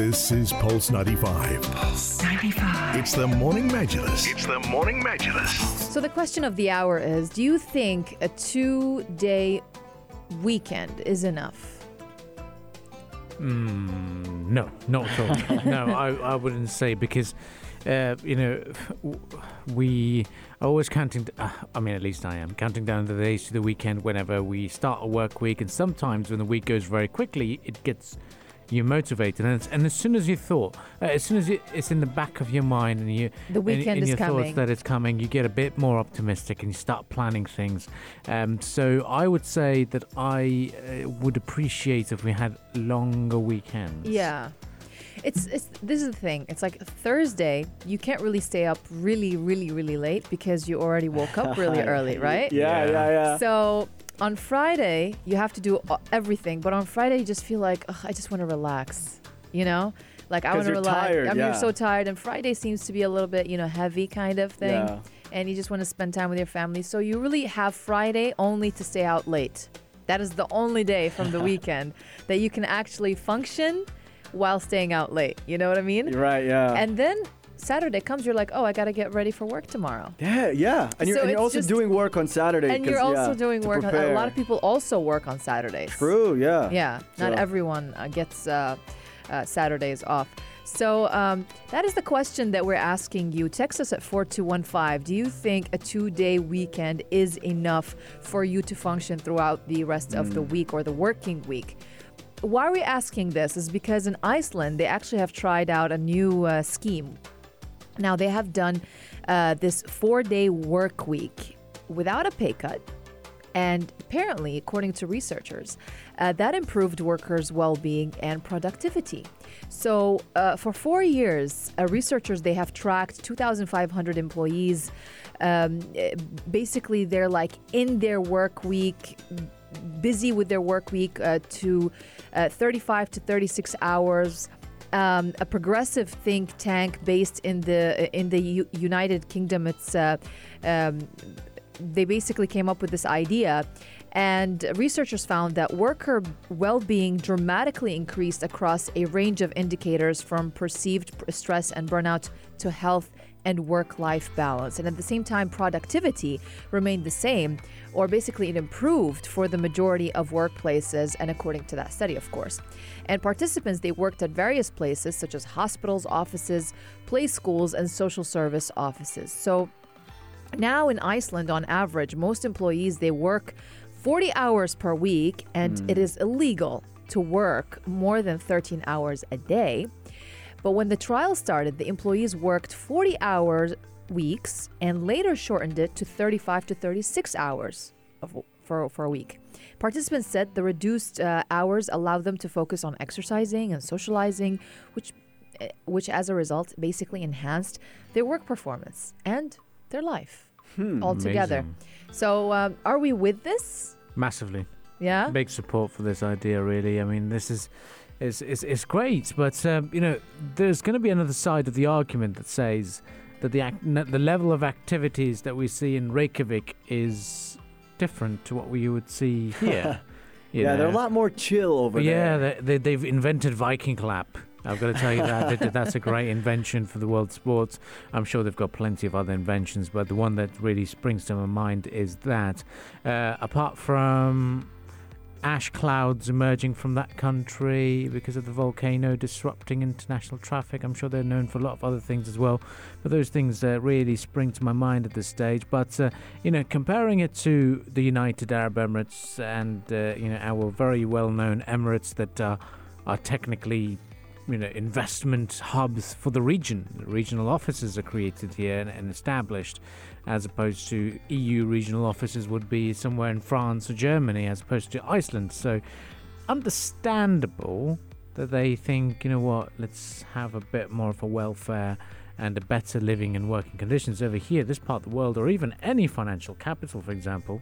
This is Pulse 95. Pulse 95. It's the Morning Majlis. It's the Morning Majlis. So the question of the hour is do you think a 2-day weekend is enough? Mm, no, not at all. no, I, I wouldn't say because, uh, you know, we are always counting, uh, I mean, at least I am, counting down the days to the weekend whenever we start a work week. And sometimes when the week goes very quickly, it gets you motivated. And, and as soon as you thought, uh, as soon as it, it's in the back of your mind and you, The weekend and, and is your coming. thoughts that it's coming, you get a bit more optimistic and you start planning things. Um, so I would say that I uh, would appreciate if we had longer weekends. Yeah. It's it's this is the thing. It's like Thursday, you can't really stay up really really really late because you already woke up really early, right? Yeah, Yeah. yeah, yeah. So on Friday, you have to do everything, but on Friday you just feel like "Ugh, I just want to relax. You know, like I want to relax. tired, I mean, yeah. you're so tired, and Friday seems to be a little bit, you know, heavy kind of thing, Yeah. and you just want to spend time with your family. So you really have Friday only to stay out late. That is the only day from the weekend that you can actually function while staying out late. You know what I mean? You're right, yeah. And then Saturday comes, you're like, oh, I got to get ready for work tomorrow. yeah, yeah. And you're, So and you're also just- doing work on Saturday. And you're also yeah, doing work. On, a lot of people also work on Saturdays. True, yeah. Yeah, not So- everyone uh, gets uh, uh, Saturdays off. So um, that is the question that we're asking you. Text us at 4215. Do you think a two day weekend is enough for you to function throughout the rest of the week or the working week? Why are we asking this? Is because in Iceland, they actually have tried out a new uh, scheme. Now, they have done uh, this four day work week without a pay cut. And apparently, according to researchers, uh, that improved workers' well-being and productivity. So, uh, for four years, uh, researchers they have tracked 2,500 employees. Um, eh, basically, they're like in their work week, busy with their work week uh, to uh, 35 to 36 hours. Um, a progressive think tank based in the in the U- United Kingdom. It's uh, um, they basically came up with this idea and researchers found that worker well-being dramatically increased across a range of indicators from perceived stress and burnout to health and work-life balance. And at the same time productivity remained the same or basically it improved for the majority of workplaces and according to that study of course. And participants they worked at various places such as hospitals offices play schools and social service offices. So now in Iceland, on average, most employees they work 40 hours per week, and it hmm. is illegal to work more than 13 hours a day. But when the trial started, the employees worked 40 hours weeks and later shortened it to 35 to 36 hours of, for, for a week. Participants said the reduced uh, hours allowed them to focus on exercising and socializing, which, eh, which as a result basically enhanced their work performance and their life altogether. amazing. So, um, are we with this? Massively. Yeah. Big support for this idea, really. I mean, this is. It's, it's, it's great, but um, you know, there's going to be another side of the argument that says that the act, the level of activities that we see in Reykjavik is different to what we would see here. Yeah, they're a lot more chill over Yeah, there. Yeah, they, they've invented Viking clap. I've got to tell you that, that that's a great invention for the world sports. I'm sure they've got plenty of other inventions, but the one that really springs to my mind is that. Uh, apart from ash clouds emerging from that country because of the volcano disrupting international traffic, I'm sure they're known for a lot of other things as well. But those things uh, really spring to my mind at this stage. But uh, you know, comparing it to the United Arab Emirates and uh, you know our very well-known Emirates that are technically you know investment hubs for the region. Regional offices are created here and, and established, as opposed to EU regional offices would be somewhere in France or Germany, as opposed to Iceland. So, understandable that they think, you know what, let's have a bit more of a welfare and a better living and working conditions over here. This part of the world, or even any financial capital, for example,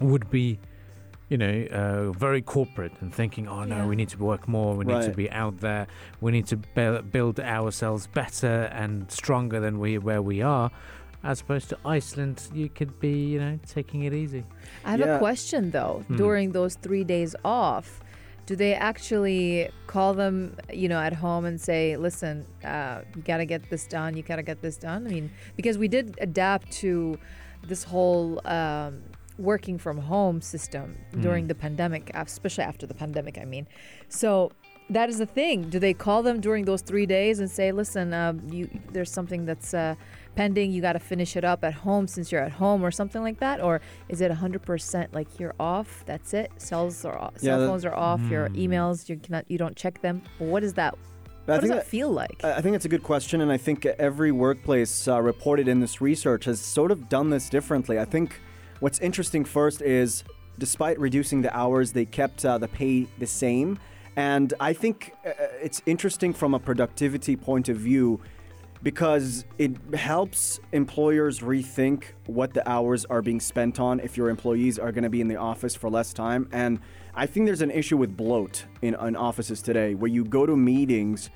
would be you know, uh, very corporate and thinking, oh no, Yeah. we need to work more, we need to be out there, we need to bu- build ourselves better and stronger than we where we are. As opposed to Iceland, you could be, you know, taking it easy. I have Yeah. a question though. Hmm. During those three days off, do they actually call them, you know, at home and say, "Listen, uh, you got to get this done. You got to get this done." I mean, because we did adapt to this whole um, working from home system during the pandemic, especially after the pandemic. I mean, so that is the thing. Do they call them during those three days and say, "Listen, uh, you, there's something that's uh, pending. You got to finish it up at home since you're at home, or something like that?" Or is it 100% like you're off? That's it. Cells are off, Yeah, cell phones are off. Your emails, you cannot, you don't check them. What is that? I What does think that feel like? I I think it's a good question, and I think every workplace uh, reported in this research has sort of done this differently. I think what's interesting first is, despite reducing the hours, they kept uh, the pay the same, and I think uh, it's interesting from a productivity point of view because it helps employers rethink what the hours are being spent on if your employees are going to be in the office for less time. And i think there's an issue with bloat in, in offices today where you go to meetings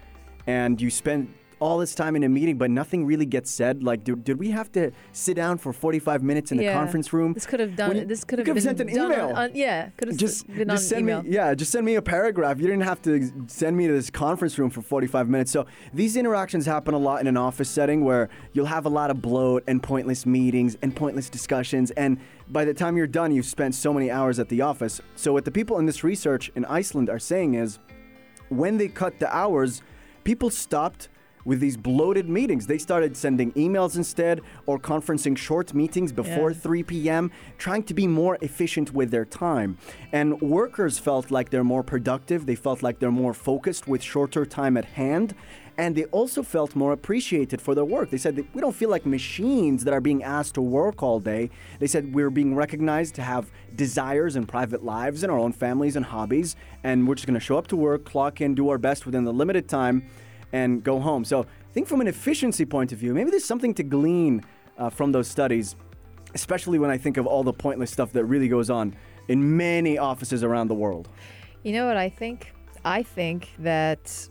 and you spend all this time in a meeting but nothing really gets said. Like did, did we have to sit down for 45 minutes in the conference room? This could have done. When this could have been sent an done email. On, on, yeah, could have just, been just send email. me yeah just send me a paragraph. You didn't have to send me to this conference room for 45 minutes. So these interactions happen a lot in an office setting where you'll have a lot of bloat and pointless meetings and pointless discussions. And by the time you're done you've spent so many hours at the office. So what the people in this research in iceland are saying is when they cut the hours, people stopped with these bloated meetings. They started sending emails instead or conferencing short meetings before Yeah. 3 p.m., trying to be more efficient with their time. And workers felt like they're more productive, they felt like they're more focused with shorter time at hand. And they also felt more appreciated for their work. They said that we don't feel like machines that are being asked to work all day. They said we're being recognized to have desires and private lives and our own families and hobbies. And we're just going to show up to work, clock in, do our best within the limited time, and go home. So I think from an efficiency point of view, maybe there's something to glean uh, from those studies, especially when I think of all the pointless stuff that really goes on in many offices around the world. You know what I think? I think that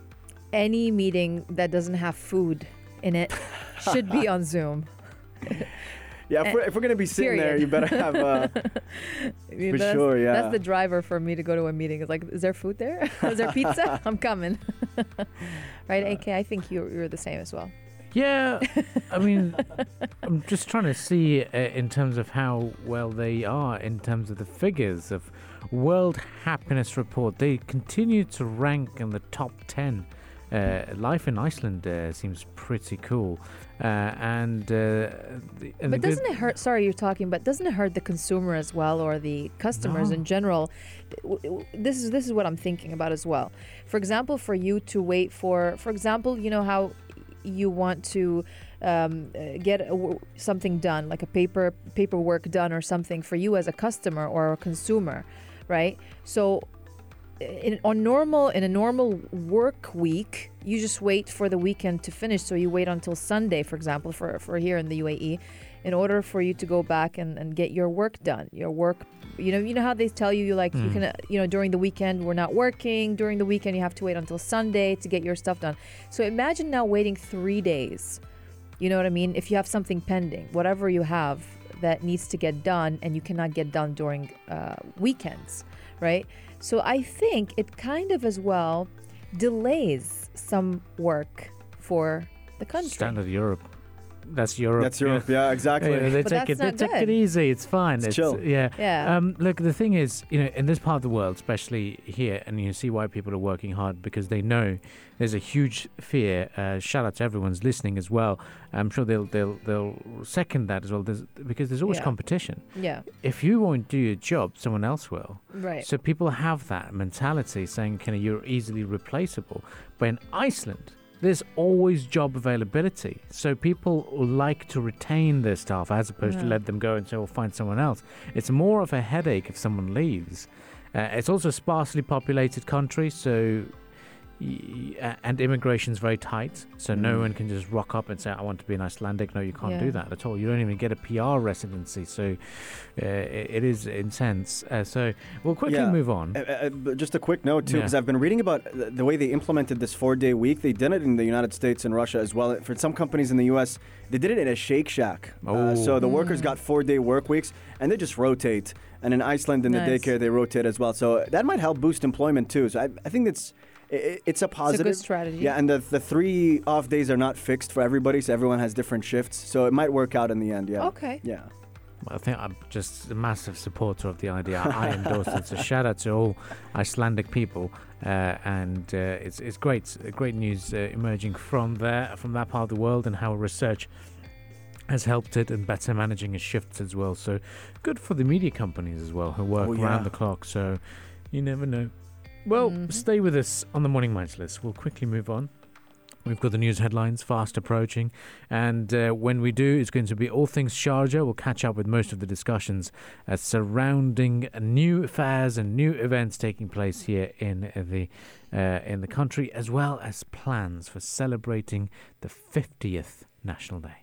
any meeting that doesn't have food in it should be on Zoom. Yeah, if we're, if we're going to be sitting there, you better have. Uh, For that's, sure, yeah. That's the driver for me to go to a meeting. It's like, is there food there? is there pizza? I'm coming. right, AK? I think you're, you're the same as well. Yeah, I mean, I'm just trying to see uh, in terms of how well they are in terms of the figures of World Happiness Report. They continue to rank in the top 10. Uh, life in Iceland uh, seems pretty cool. Uh, and, uh, the, and But doesn't it hurt? Sorry, you're talking, but doesn't it hurt the consumer as well, or the customers No. in general? This is this is what I'm thinking about as well. For example, for you to wait for, for example, you know how you want to um, get something done, like a paper paperwork done or something for you as a customer or a consumer, right? So in on normal in a normal work week you just wait for the weekend to finish. So you wait until sunday for example for, for here in the uae in order for you to go back and, and get your work done your work you know you know how they tell you you like you can uh, you know during the weekend we're not working during the weekend you have to wait until sunday to get your stuff done. So imagine now waiting three days you know what i mean? If you have something pending whatever you have that needs to get done and you cannot get done during uh, weekends right so I think it kind of as well delays some work for the country. Standard Europe. That's Europe. that's Europe. Yeah, exactly. Yeah, they But take it. that's They not take it easy. It's fine. It's chill. Yeah. Yeah. Um, look, the thing is, you know, in this part of the world, especially here, and you see why people are working hard because they know there's a huge fear. Uh, shout out to everyone's listening as well. I'm sure they'll they'll they'll second that as well. There's, because there's always Yeah. competition. yeah, If you won't do your job, someone else will. right. So people have that mentality saying, "Kind of, you're easily replaceable." But in Iceland, there's always job availability. So people like to retain their staff as opposed to let them go and say, "Well, find someone else." It's more of a headache if someone leaves. Uh, it's also a sparsely populated country, so. Y- y- And immigration's very tight, so no Mm. one can just rock up and say, "I want to be an Icelandic." No, you can't Yeah. do that at all. You don't even get a PR residency, so uh, it, it is intense. Uh, so we'll quickly Yeah. move on. Uh, uh, but just a quick note too, Yeah. because I've been reading about the, the way they implemented this four-day week. They did it in the United States and Russia as well. For some companies in the U.S., they did it in a Shake Shack. Uh, so the workers Mm. got four-day work weeks, and they just rotate. And in Iceland, in Nice. the daycare, they rotate as well. So that might help boost employment too. So I, I think it's i- i it's a It's a positive. good strategy. Yeah, and the, the three off days are not fixed for everybody, so everyone has different shifts. So it might work out in the end. Yeah. Okay. Yeah. I think I'm just a massive supporter of the idea. I endorse it. So shout out to all Icelandic people, uh, and uh, it's it's great, uh, great news uh, emerging from there, from that part of the world, and how research has helped it and better managing its shifts as well. So good for the media companies as well who work Oh, yeah. around the clock. So you never know. Well, Mhm. stay with us on the morning Majlis. We'll quickly move on. We've got the news headlines fast approaching, and uh, when we do, it's going to be all things Sharjah. We'll catch up with most of the discussions uh, surrounding new fairs and new events taking place here in the uh, in the country, as well as plans for celebrating the 50th National Day.